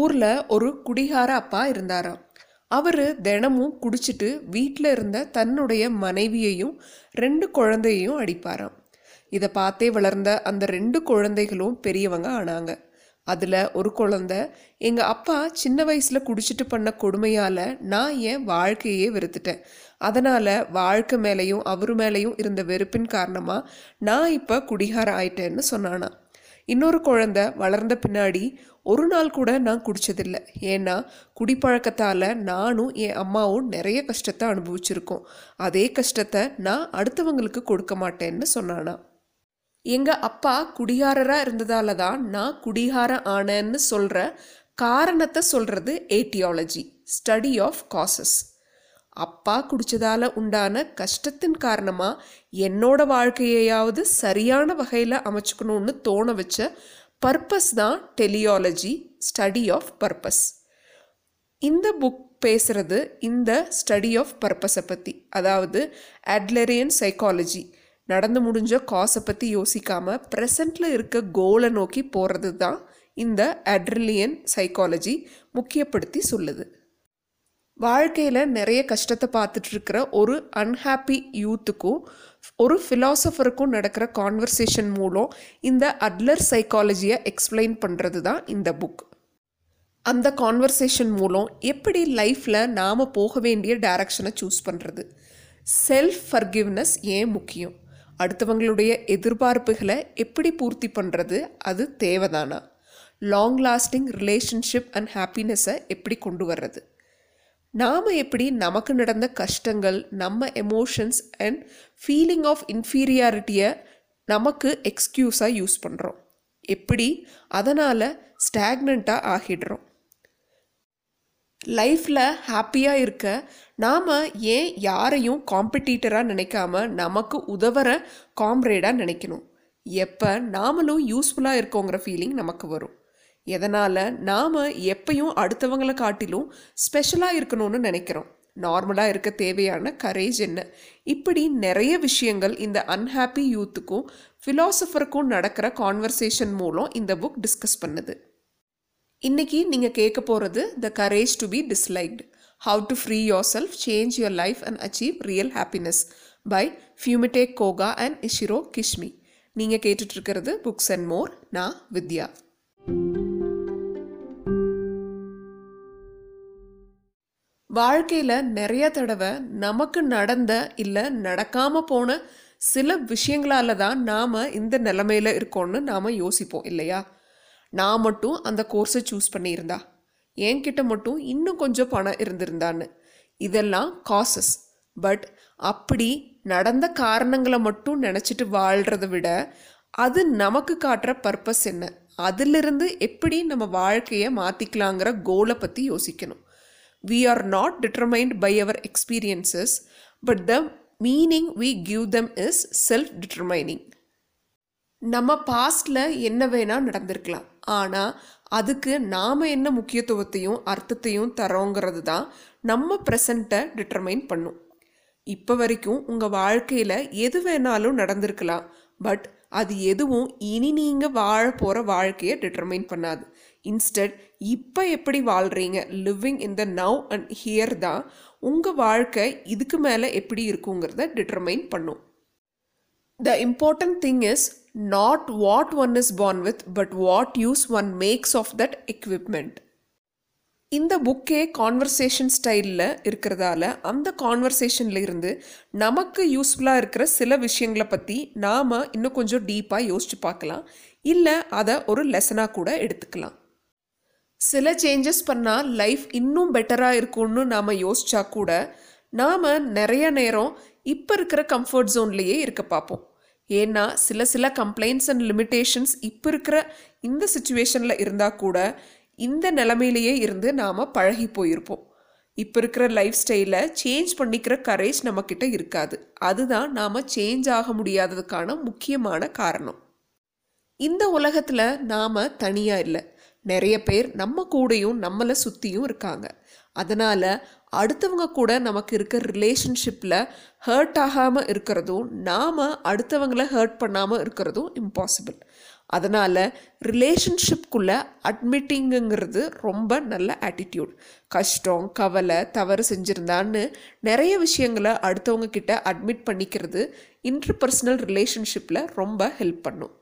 ஊரில் ஒரு குடிகார அப்பா இருந்தாராம். அவர் தினமும் குடிச்சிட்டு வீட்டில் இருந்த தன்னுடைய மனைவியையும் ரெண்டு குழந்தையையும் அடிப்பாராம். இதை பார்த்தே வளர்ந்த அந்த ரெண்டு குழந்தைகளும் பெரியவங்க ஆனாங்க. அதில் ஒரு குழந்தை எங்கள் அப்பா சின்ன வயசில் குடிச்சிட்டு பண்ண கொடுமையால் நான் என் வாழ்க்கையே வெறுத்துட்டேன். அதனால் வாழ்க்கை மேலேயும் அவர் மேலேயும் இருந்த வெறுப்பின் காரணமாக நான் இப்போ குடிகார ஆயிட்டேன்னு சொன்னானா இன்னொரு குழந்த வளர்ந்த பின்னாடி ஒரு நாள் கூட நான் குடித்ததில்லை ஏன்னா குடிப்பழக்கத்தால் நானும் என் அம்மாவும் நிறைய கஷ்டத்தை அனுபவிச்சிருக்கோம். அதே கஷ்டத்தை நான் அடுத்தவங்களுக்கு கொடுக்க மாட்டேன்னு சொன்னானா. எங்கள் அப்பா குடிகாரராக இருந்ததால தான் நான் குடிகாரம் ஆனேன்னு சொல்கிற காரணத்தை சொல்கிறது ஏட்டியாலஜி ஸ்டடி ஆஃப் காசஸ் அப்பா குடிச்சதால உண்டான கஷ்டத்தின் காரணமாக என்னோட வாழ்க்கையையாவது சரியான வகையில் அமைச்சுக்கணும்னு தோண வச்ச பர்பஸ் தான் டெலியாலஜி ஸ்டடி ஆஃப் பர்பஸ் இந்த புக் பேசுகிறது இந்த ஸ்டடி ஆஃப் பர்பஸை பற்றி அதாவது அட்லரியன் சைக்காலஜி நடந்து முடிஞ்ச காசை பற்றி யோசிக்காமல் ப்ரெசண்டில் இருக்க கோலை நோக்கி போகிறது தான் இந்த அட்ரிலியன் சைக்காலஜி முக்கியப்படுத்தி சொல்லுது. வாழ்க்கையில் நிறைய கஷ்டத்தை பார்த்துட்டு இருக்கிற ஒரு அன்ஹாப்பி யூத்துக்கும் ஒரு ஃபிலாசபருக்கும் நடக்கிற கான்வர்சேஷன் மூலம் இந்த அட்லர் சைக்காலஜியை எக்ஸ்பிளைன் பண்ணுறது தான் இந்த புக் அந்த கான்வர்சேஷன் மூலம் எப்படி லைஃப்பில் நாம் போக வேண்டிய டைரக்ஷனை சூஸ் பண்ணுறது செல்ஃப் ஃபர்கிவ்னஸ் ஏன் முக்கியம்? அடுத்தவங்களுடைய எதிர்பார்ப்புகளை எப்படி பூர்த்தி பண்ணுறது அது தேவைதானா? லாங் லாஸ்டிங் ரிலேஷன்ஷிப் அண்ட் ஹாப்பினஸை எப்படி கொண்டு வர்றது? நாம் எப்படி நமக்கு நடந்த கஷ்டங்கள் நம்ம எமோஷன்ஸ் அண்ட் ஃபீலிங் ஆஃப் இன்ஃபீரியாரிட்டியை நமக்கு எக்ஸ்கியூஸாக யூஸ் பண்ணுறோம் எப்படி? அதனால் ஸ்டாக்னண்ட்டாக ஆகிடுறோம். லைஃப்பில் ஹாப்பியாக இருக்க நாம் ஏன் யாரையும் காம்படிட்டராக நினைக்காம நமக்கு உதவுற காம்ரேடாக நினைக்கணும். எப்போ? நாமளும் யூஸ்ஃபுல்லாக இருக்கோங்கிற ஃபீலிங் நமக்கு வரும். எதனால்? நாம் எப்பையும் அடுத்தவங்களை காட்டிலும் ஸ்பெஷலாக இருக்கணும்னு நினைக்கிறோம். நார்மலாக இருக்க தேவையான கரேஜ் என்ன? இப்படி நிறைய விஷயங்கள் இந்த அன்ஹாப்பி யூத்துக்கும் ஃபிலாசபருக்கும் நடக்கிற கான்வர்சேஷன் மூலம் இந்த புக் டிஸ்கஸ் பண்ணுது. இன்னைக்கு நீங்கள் கேட்க போகிறது the courage to be disliked how to free yourself change your life and achieve real happiness by Fumitake Koga and Ichiro Kishimi நீங்கள் கேட்டுட்ருக்கிறது புக்ஸ் அண்ட் மோர் நான் வித்யா. வாழ்க்கையில் நிறைய தடவை நமக்கு நடந்த இல்லை நடக்காமல் போன சில விஷயங்களால தான் நாம் இந்த நிலமையில் இருக்கோம்னு நாம் யோசிப்போம் இல்லையா? நான் மட்டும் அந்த கோர்ஸை சூஸ் பண்ணியிருந்தா? என்கிட்ட மட்டும் இன்னும் கொஞ்சம் பணம் இருந்திருந்தான்னு. இதெல்லாம் காசஸ் பட் அப்படி நடந்த காரணங்களை மட்டும் நினச்சிட்டு வாழ்கிறத விட அது நமக்கு காட்டுற பர்பஸ் என்ன? அதிலிருந்து எப்படி நம்ம வாழ்க்கையை மாற்றிக்கலாங்கிற கோலை பற்றி யோசிக்கணும். We are not determined by our experiences but the meaning we give them is self determining நம்ம பாஸ்டில் என்ன வேணால் நடந்திருக்கலாம். ஆனால் அதுக்கு நாம் என்ன முக்கியத்துவத்தையும் அர்த்தத்தையும் தரோங்கிறது தான் நம்ம ப்ரெசண்ட்டை டிட்டர்மைன் பண்ணும். இப்போ வரைக்கும் உங்கள் வாழ்க்கையில் எது வேணாலும் நடந்திருக்கலாம். பட் அது எதுவும் இனி நீங்கள் வாழ போகிற வாழ்க்கையை டிட்டர்மைன் பண்ணாது. இன்ஸ்டட் இப்போ எப்படி வாழ்கிறீங்க living in the now and here தான் உங்கள் வாழ்க்கை இதுக்கு மேலே எப்படி இருக்குங்கிறத டிட்டர்மைன் பண்ணும். The important thing is not what one is born with but what use one makes of that equipment இந்த புக்கே கான்வர்சேஷன் ஸ்டைலில் இருக்கிறதால அந்த கான்வர்சேஷனில் இருந்து நமக்கு யூஸ்ஃபுல்லாக இருக்கிற சில விஷயங்களை பற்றி நாம் இன்னும் கொஞ்சம் டீப்பாக யோசிச்சு பார்க்கலாம். இல்லை அதை ஒரு லெசனாக கூட எடுத்துக்கலாம். சில சேஞ்சஸ் பண்ணால் லைஃப் இன்னும் பெட்டராக இருக்கும்னு நாம் யோசிச்சா கூட நாம் நிறைய நேரம் இப்போ இருக்கிற கம்ஃபர்ட் ஜோன்லேயே இருக்க பார்ப்போம். ஏன்னா சில சில கம்ப்ளைண்ட்ஸ் அண்ட் லிமிட்டேஷன்ஸ் இப்போ இருக்கிற இந்த சுச்சுவேஷனில் இருந்தால் கூட இந்த நிலமையிலேயே இருந்து நாம் பழகி போயிருப்போம். இப்போ இருக்கிற லைஃப் ஸ்டைலை சேஞ்ச் பண்ணிக்கிற கரேஜ் நம்மக்கிட்ட இருக்காது. அதுதான் நாம் சேஞ்ச் ஆக முடியாததுக்கான முக்கியமான காரணம். இந்த உலகத்தில் நாம் தனியாக இல்லை. நிறைய பேர் நம்ம கூடயும் நம்மளை சுற்றியும் இருக்காங்க. அதனால் அடுத்தவங்க கூட நமக்கு இருக்க ரிலேஷன்ஷிப்பில் ஹர்ட் ஆகாமல் இருக்கிறதும் நாம் அடுத்தவங்கள ஹர்ட் பண்ணாமல் இருக்கிறதும் இம்பாசிபிள் அதனால் ரிலேஷன்ஷிப்குள்ளே அட்மிட்டிங்குங்கிறது ரொம்ப நல்ல ஆட்டிடியூட் கஷ்டம் கவலை தவறு செஞ்சுருந்தான்னு நிறைய விஷயங்களை அடுத்தவங்க கிட்ட அட்மிட் பண்ணிக்கிறது இன்டர்பர்சனல் ரிலேஷன்ஷிப்பில் ரொம்ப ஹெல்ப் பண்ணும்.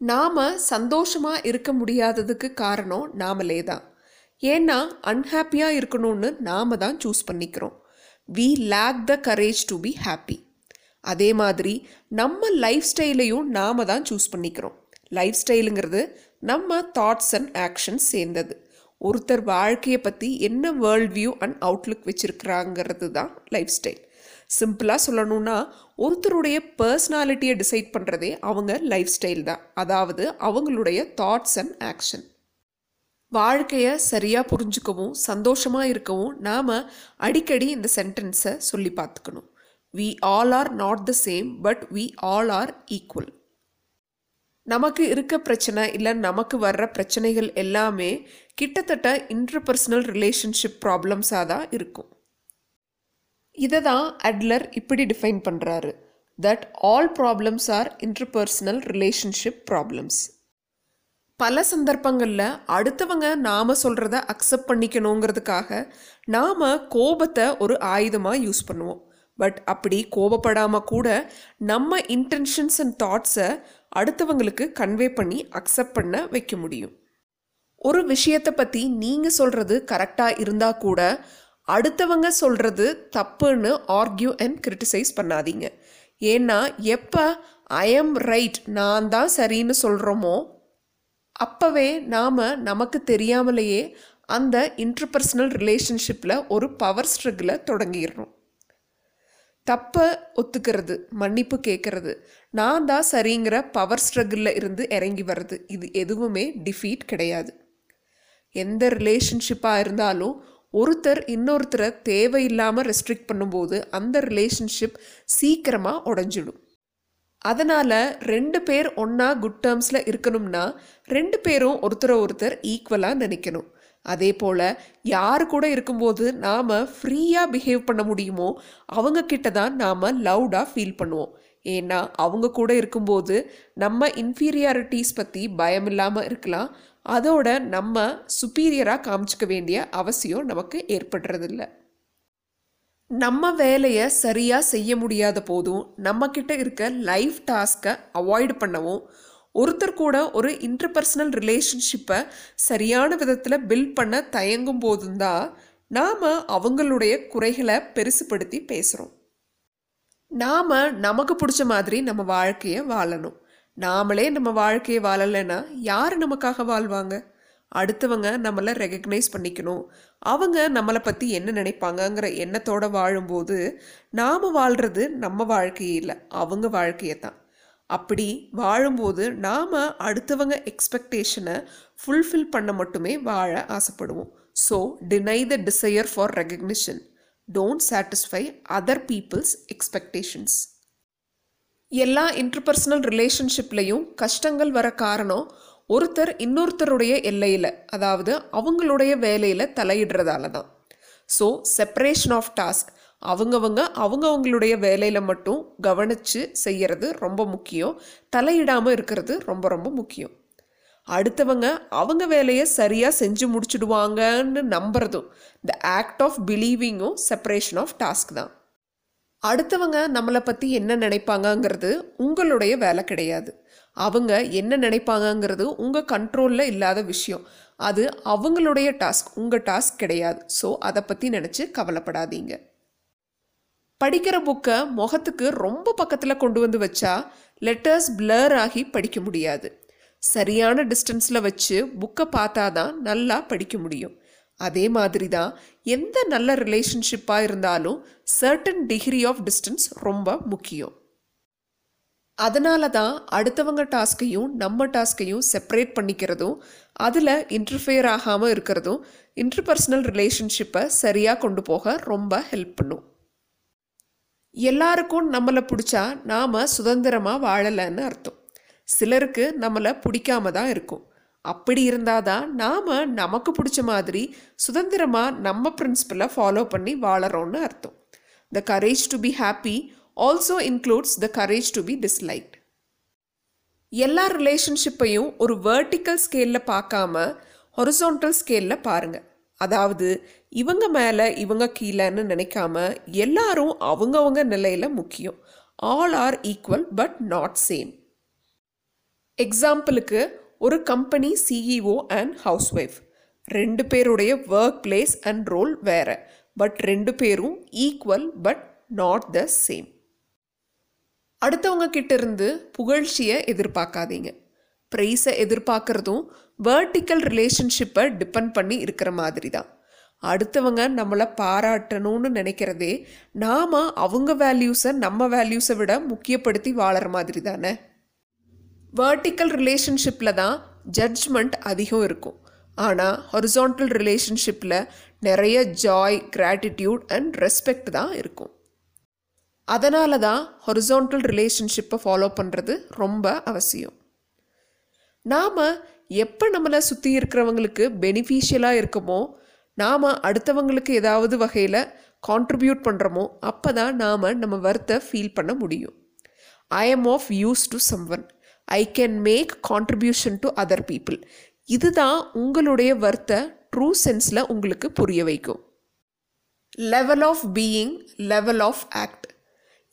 நாம் சந்தோஷமாக இருக்க முடியாததுக்கு காரணம் நாமளே தான். ஏன்னா அன்ஹாப்பியாக இருக்கணும்னு நாம தான் சூஸ் பண்ணிக்கிறோம். We lack the courage to be happy அதே மாதிரி நம்ம லைஃப் ஸ்டைலையும் நாம தான் சூஸ் பண்ணிக்கிறோம். லைஃப் ஸ்டைலுங்கிறது நம்ம தாட்ஸ் அண்ட் ஆக்ஷன்ஸ் சேர்ந்தது. ஒருத்தர் வாழ்க்கையை பற்றி என்ன வேர்ல்ட் வியூ அண்ட் அவுட்லுக் வச்சுருக்கிறாங்கிறது தான் லைஃப் ஸ்டைல் சிம்பிளாக சொல்லணும்னா ஒருத்தருடைய பர்சனாலிட்டியை டிசைட் பண்ணுறதே அவங்க லைஃப் ஸ்டைல் தான். அதாவது அவங்களுடைய தாட்ஸ் அண்ட் ஆக்ஷன் வாழ்க்கையை சரியாக புரிஞ்சுக்கவும் சந்தோஷமாக இருக்கவும் நாம் அடிக்கடி இந்த சென்டென்ஸை சொல்லி பார்த்துக்கணும். We all are not the same but we all are equal நமக்கு இருக்க பிரச்சனை இல்லை நமக்கு வர்ற பிரச்சனைகள் எல்லாமே கிட்டத்தட்ட இன்டர்பர்சனல் ரிலேஷன்ஷிப் ப்ராப்ளம்ஸாக தான் இருக்கும். இதை தான் அட்லர் இப்படி டிஃபைன் பண்ணுறாரு that all problems are interpersonal relationship problems பல சந்தர்ப்பங்களில் அடுத்தவங்க நாம் சொல்கிறத அக்செப்ட் பண்ணிக்கணுங்கிறதுக்காக நாம் கோபத்தை ஒரு ஆயுதமாக யூஸ் பண்ணுவோம். பட் அப்படி கோபப்படாமல் கூட நம்ம இன்டென்ஷன்ஸ் அண்ட் தாட்ஸை அடுத்தவங்களுக்கு கன்வே பண்ணி அக்செப்ட் பண்ண வைக்க முடியும். ஒரு விஷயத்தை பற்றி நீங்கள் சொல்கிறது கரெக்டாக இருந்தால் கூட அடுத்தவங்க சொல்கிறது தப்புன்னு ஆர்கியூ அண்ட் கிரிட்டிசைஸ் பண்ணாதீங்க. ஏன்னா எப்போ ஐ எம் ரைட் நான் தான் சரின்னு சொல்கிறோமோ அப்போவே நாம் நமக்கு தெரியாமலேயே அந்த இன்டர்பர்சனல் ரிலேஷன்ஷிப்பில் ஒரு பவர் ஸ்ட்ரகிளை தொடங்கிடுறோம் தப்பை ஒத்துக்கிறது மன்னிப்பு கேட்கறது நான் தான் சரிங்கிற பவர் ஸ்ட்ரகிளில் இருந்து இறங்கி வர்றது இது எதுவுமே டிஃபீட் கிடையாது. எந்த ரிலேஷன்ஷிப்பாக இருந்தாலும் ஒருத்தர் இன்னொருத்தரை தேவையில்லாமல் ரெஸ்ட்ரிக்ட் பண்ணும்போது அந்த ரிலேஷன்ஷிப் சீக்கிரமாக உடஞ்சிடும். அதனால் ரெண்டு பேர் ஒன்றா குட் டேர்ம்ஸில் இருக்கணும்னா ரெண்டு பேரும் ஒருத்தரை ஒருத்தர் ஈக்குவலாக நினைக்கணும். அதே போல் யார் கூட இருக்கும்போது நாம் ஃப்ரீயாக பிஹேவ் பண்ண முடியுமோ அவங்க கிட்ட தான் நாம் லவுடாக ஃபீல் பண்ணுவோம். ஏன்னா அவங்க கூட இருக்கும்போது நம்ம இன்ஃபீரியாரிட்டிஸ் பற்றி பயம் இல்லாமல் இருக்கலாம். அதோட நம்ம சுப்பீரியராக காமிச்சிக்க வேண்டிய அவசியம் நமக்கு ஏற்படுறதில்ல. நம்ம வேலையை சரியாக செய்ய முடியாத போதும் நம்மக்கிட்ட இருக்க லைஃப் டாஸ்க்கை அவாய்ட் பண்ணவும் ஒருத்தர் கூட ஒரு இன்டர்பர்சனல் ரிலேஷன்ஷிப்பை சரியான விதத்தில் பில்ட் பண்ண தயங்கும் போதும் தான் நாம் அவங்களுடைய குறைகளை பெருசுப்படுத்தி பேசுகிறோம் நாம் நமக்கு பிடிச்ச மாதிரி நம்ம வாழ்க்கையை வாழணும். நாமளே நம்ம வாழ்க்கையை வாழலைன்னா யார் நமக்காக வாழ்வாங்க? அடுத்தவங்க நம்மளை ரெகக்னைஸ் பண்ணிக்கணும். அவங்க நம்மளை பற்றி என்ன நினைப்பாங்கங்கிற எண்ணத்தோடு வாழும்போது நாம் வாழ்கிறது நம்ம வாழ்க்கையே இல்லை அவங்க வாழ்க்கையை தான். அப்படி வாழும்போது நாம் அடுத்தவங்க எக்ஸ்பெக்டேஷனை ஃபுல்ஃபில் பண்ண மட்டுமே வாழ ஆசைப்படுவோம். So deny the desire for recognition don't satisfy other people's expectations எல்லா இன்டர்பர்சனல் ரிலேஷன்ஷிப்லேயும் கஷ்டங்கள் வர காரணம் ஒருத்தர் இன்னொருத்தருடைய எல்லையில் அதாவது அவங்களுடைய வேலையில் தலையிடுறதால தான் ஸோ செப்பரேஷன் ஆஃப் டாஸ்க் அவங்கவங்க அவங்கவங்களுடைய வேலையில் மட்டும் கவனித்து செய்கிறது ரொம்ப முக்கியம். தலையிடாமல் இருக்கிறது ரொம்ப ரொம்ப முக்கியம். அடுத்தவங்க அவங்க வேலையை சரியாக செஞ்சு முடிச்சுடுவாங்கன்னு நம்புறதும் த ஆக்ட் ஆஃப் பிலீவிங்கும் செப்பரேஷன் ஆஃப் டாஸ்க் தான். அடுத்தவங்க நம்மளை பற்றி என்ன நினைப்பாங்கங்கிறது உங்களுடைய வேலை கிடையாது. அவங்க என்ன நினைப்பாங்கங்கிறது உங்கள் கண்ட்ரோலில் இல்லாத விஷயம். அது அவங்களுடைய டாஸ்க் உங்கள் டாஸ்க் கிடையாது. ஸோ அதை பற்றி நினச்சி கவலைப்படாதீங்க. படிக்கிற புக்கை முகத்துக்கு ரொம்ப பக்கத்தில் கொண்டு வந்து வச்சா லெட்டர்ஸ் பிளர் ஆகி படிக்க முடியாது. சரியான டிஸ்டன்ஸில் வச்சு புக்கை பார்த்தா தான் நல்லா படிக்க முடியும். அதே மாதிரி தான் எந்த நல்ல ரிலேஷன்ஷிப்பாக இருந்தாலும் சர்டன் டிகிரி ஆஃப் டிஸ்டன்ஸ் ரொம்ப முக்கியம். அதனால தான் அடுத்தவங்க டாஸ்கையும் நம்ம டாஸ்கையும் செப்பரேட் பண்ணிக்கிறதும் அதில் இன்டர்ஃபியர் ஆகாமல் இருக்கிறதும் இன்டர்பர்சனல் ரிலேஷன்ஷிப்பை சரியாக கொண்டு போக ரொம்ப ஹெல்ப் பண்ணும். எல்லாருக்கும் நம்மளை பிடிச்சா நாம் சுதந்திரமாக வாழலைன்னு அர்த்தம். சிலருக்கு நம்மளை பிடிக்காம தான் இருக்கும். அப்படி இருந்தாதான் நாம் நமக்கு பிடிச்ச மாதிரி சுதந்திரமாக நம்ம பிரின்சிபலை ஃபாலோ பண்ணி வாழறோம்னு அர்த்தம். The courage to be happy also includes the courage to be disliked எல்லா ரிலேஷன்ஷிப்பையும் ஒரு வேர்ட்டிக்கல் ஸ்கேலில் பார்க்காம ஹொரிசோண்டல் ஸ்கேலில் பாருங்கள் அதாவது இவங்க மேலே இவங்க கீழேன்னு நினைக்காம எல்லாரும் அவங்கவங்க நிலையில் முக்கியம். All are equal but not same எக்ஸாம்பிளுக்கு ஒரு company CEO and house wife ரெண்டு பேருடைய ஒர்க் பிளேஸ் அண்ட் ரோல் வேறு. பட் ரெண்டு பேரும் equal but not the same அடுத்தவங்க கிட்ட இருந்து புகழ்ச்சியை எதிர்பார்க்காதீங்க. ப்ரைஸை எதிர்பார்க்குறதும் வேர்டிக்கல் ரிலேஷன்ஷிப்பை டிபெண்ட் பண்ணி இருக்கிற மாதிரி தான் அடுத்தவங்க நம்மளை பாராட்டணும்னு நினைக்கிறதே நாம் அவங்க வேல்யூஸை நம்ம வேல்யூஸை விட முக்கியப்படுத்தி வாழற மாதிரி தானே வேர்ட்டிக்கல் ரிலேஷன்ஷிப்பில் தான் ஜட்ஜ்மெண்ட் அதிகம் இருக்கும். ஆனால் ஹொரிசான்டல் ரிலேஷன்ஷிப்பில் நிறைய ஜாய் கிராட்டிடியூட் அண்ட் ரெஸ்பெக்ட் தான் இருக்கும். அதனால தான் ஹொரிசான்டல் ரிலேஷன்ஷிப்பை ஃபாலோ பண்ணுறது ரொம்ப அவசியம். நாம் எப்போ நம்மளை சுற்றி இருக்கிறவங்களுக்கு பெனிஃபிஷியலாக இருக்கமோ நாம் அடுத்தவங்களுக்கு ஏதாவது வகையில் கான்ட்ரிபியூட் பண்ணுறோமோ அப்போ தான் நாம் நம்ம வர்த்தை ஃபீல் பண்ண முடியும். I am of use to someone I can make contribution to other people இதுதான் உங்களுடைய வர்த்தை ட்ரூ சென்ஸில் உங்களுக்கு புரிய வைக்கும். Level of being level of act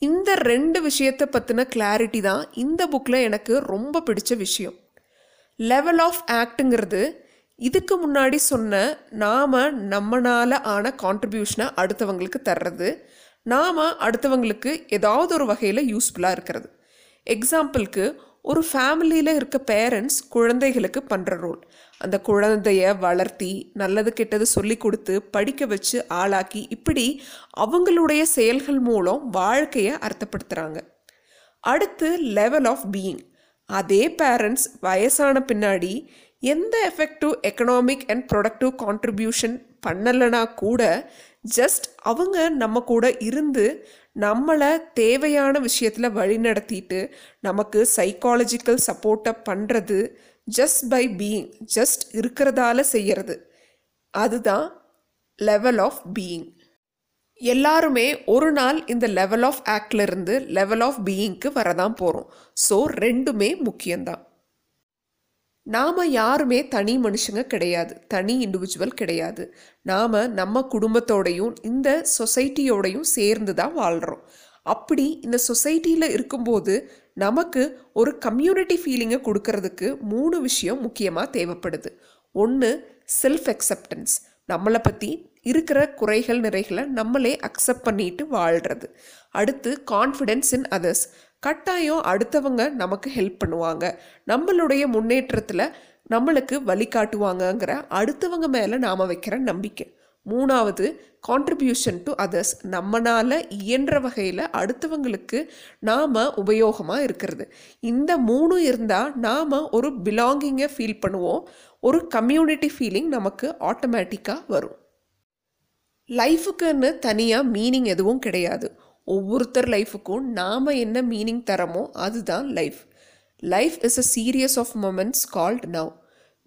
இந்த ரெண்டு விஷயத்தை பற்றின கிளாரிட்டி தான் இந்த புக்கில் எனக்கு ரொம்ப பிடிச்ச விஷயம். லெவல் ஆஃப் ஆக்ட்டுங்கிறது இதுக்கு முன்னாடி சொன்ன நாம் நம்மனால் ஆன கான்ட்ரிபியூஷனை அடுத்தவங்களுக்கு தர்றது நாம் அடுத்தவங்களுக்கு ஏதாவது ஒரு வகையில் யூஸ்ஃபுல்லாக இருக்கிறது. எக்ஸாம்பிளுக்கு ஒரு ஃபேமிலியில் இருக்க பேரண்ட்ஸ் குழந்தைகளுக்கு பண்ணுற ரோல் அந்த குழந்தைய வளர்த்தி நல்லது கெட்டது சொல்லி கொடுத்து படிக்க வச்சு ஆளாக்கி இப்படி அவங்களுடைய செயல்கள் மூலம் வாழ்க்கையை அர்த்தப்படுத்துகிறாங்க அடுத்து லெவல் ஆஃப் பீயிங் அதே பேரண்ட்ஸ் வயசான பின்னாடி எந்த effective economic and productive contribution பண்ணலைனா கூட ஜஸ்ட் அவங்க நம்ம கூட இருந்து நம்மளை தேவையான விஷயத்தில் வழிநடத்திட்டு நமக்கு சைக்காலஜிக்கல் சப்போர்ட்டை பண்ணுறது ஜஸ்ட் பை பீயிங் ஜஸ்ட் இருக்கிறதால செய்கிறது அதுதான் லெவல் ஆஃப் பீயிங் எல்லாருமே ஒரு நாள் இந்த லெவல் ஆஃப் ஆக்ட்லேருந்து லெவல் ஆஃப் பீயிங்க்கு வரதான் போகிறோம் ஸோ ரெண்டுமே முக்கியம்தான். நாம் யாருமே தனி மனுஷங்க கிடையாது. தனி இண்டிவிஜுவல் கிடையாது. நாம் நம்ம குடும்பத்தோடையும் இந்த சொசைட்டியோடையும் சேர்ந்து தான் வாழ்கிறோம் அப்படி இந்த சொசைட்டியில் இருக்கும்போது நமக்கு ஒரு கம்யூனிட்டி ஃபீலிங்கை கொடுக்கறதுக்கு மூணு விஷயம் முக்கியமாக தேவைப்படுது. ஒன்று செல்ஃப் அக்செப்டன்ஸ் நம்மளை பற்றி இருக்கிற குறைகள் நிறைகளை நம்மளே அக்செப்ட் பண்ணிட்டு வாழ்கிறது அடுத்து கான்ஃபிடென்ஸ் இன் அதர்ஸ் கட்டாயம் அடுத்தவங்க நமக்கு ஹெல்ப் பண்ணுவாங்க. நம்மளுடைய முன்னேற்றத்தில் நம்மளுக்கு வழிகாட்டுவாங்கங்கிற அடுத்தவங்க மேலே நாம் வைக்கிற நம்பிக்கை. மூணாவது கான்ட்ரிபியூஷன் டு அதர்ஸ் நம்மனால் இயன்ற வகையில் அடுத்தவங்களுக்கு நாம் உபயோகமாக இருக்கிறது. இந்த மூணும் இருந்தால் நாம் ஒரு பிலாங்கிங்கை ஃபீல் பண்ணுவோம். ஒரு கம்யூனிட்டி ஃபீலிங் நமக்கு ஆட்டோமேட்டிக்காக வரும். லைஃபுக்குன்னு தனியாக மீனிங் எதுவும் கிடையாது. ஒவ்வொருத்தர் லைஃபுக்கும் நாம் என்ன மீனிங் தரமோ அதுதான் life life is a series of moments called now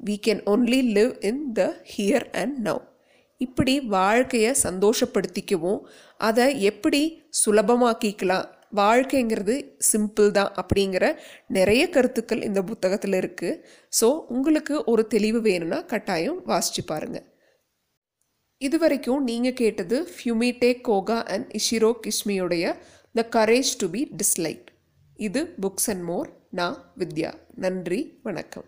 we can only live in the here and now இப்படி வாழ்க்கையை சந்தோஷப்படுத்திக்கவும். அதை எப்படி சுலபமாக்கிக்கலாம்? வாழ்க்கைங்கிறது சிம்பிள் தான் அப்படிங்கிற நிறைய கருத்துக்கள் இந்த புத்தகத்தில் இருக்குது ஸோ உங்களுக்கு ஒரு தெளிவு வேணும்னா கட்டாயம் வாசிச்சு பாருங்கள் இது வரைக்கும் நீங்கள் கேட்டது Fumitake Koga and Ichiro கிஷ்மியுடைய the courage to be disliked இது புக்ஸ் அண்ட் மோர் நான் வித்யா. நன்றி. வணக்கம்.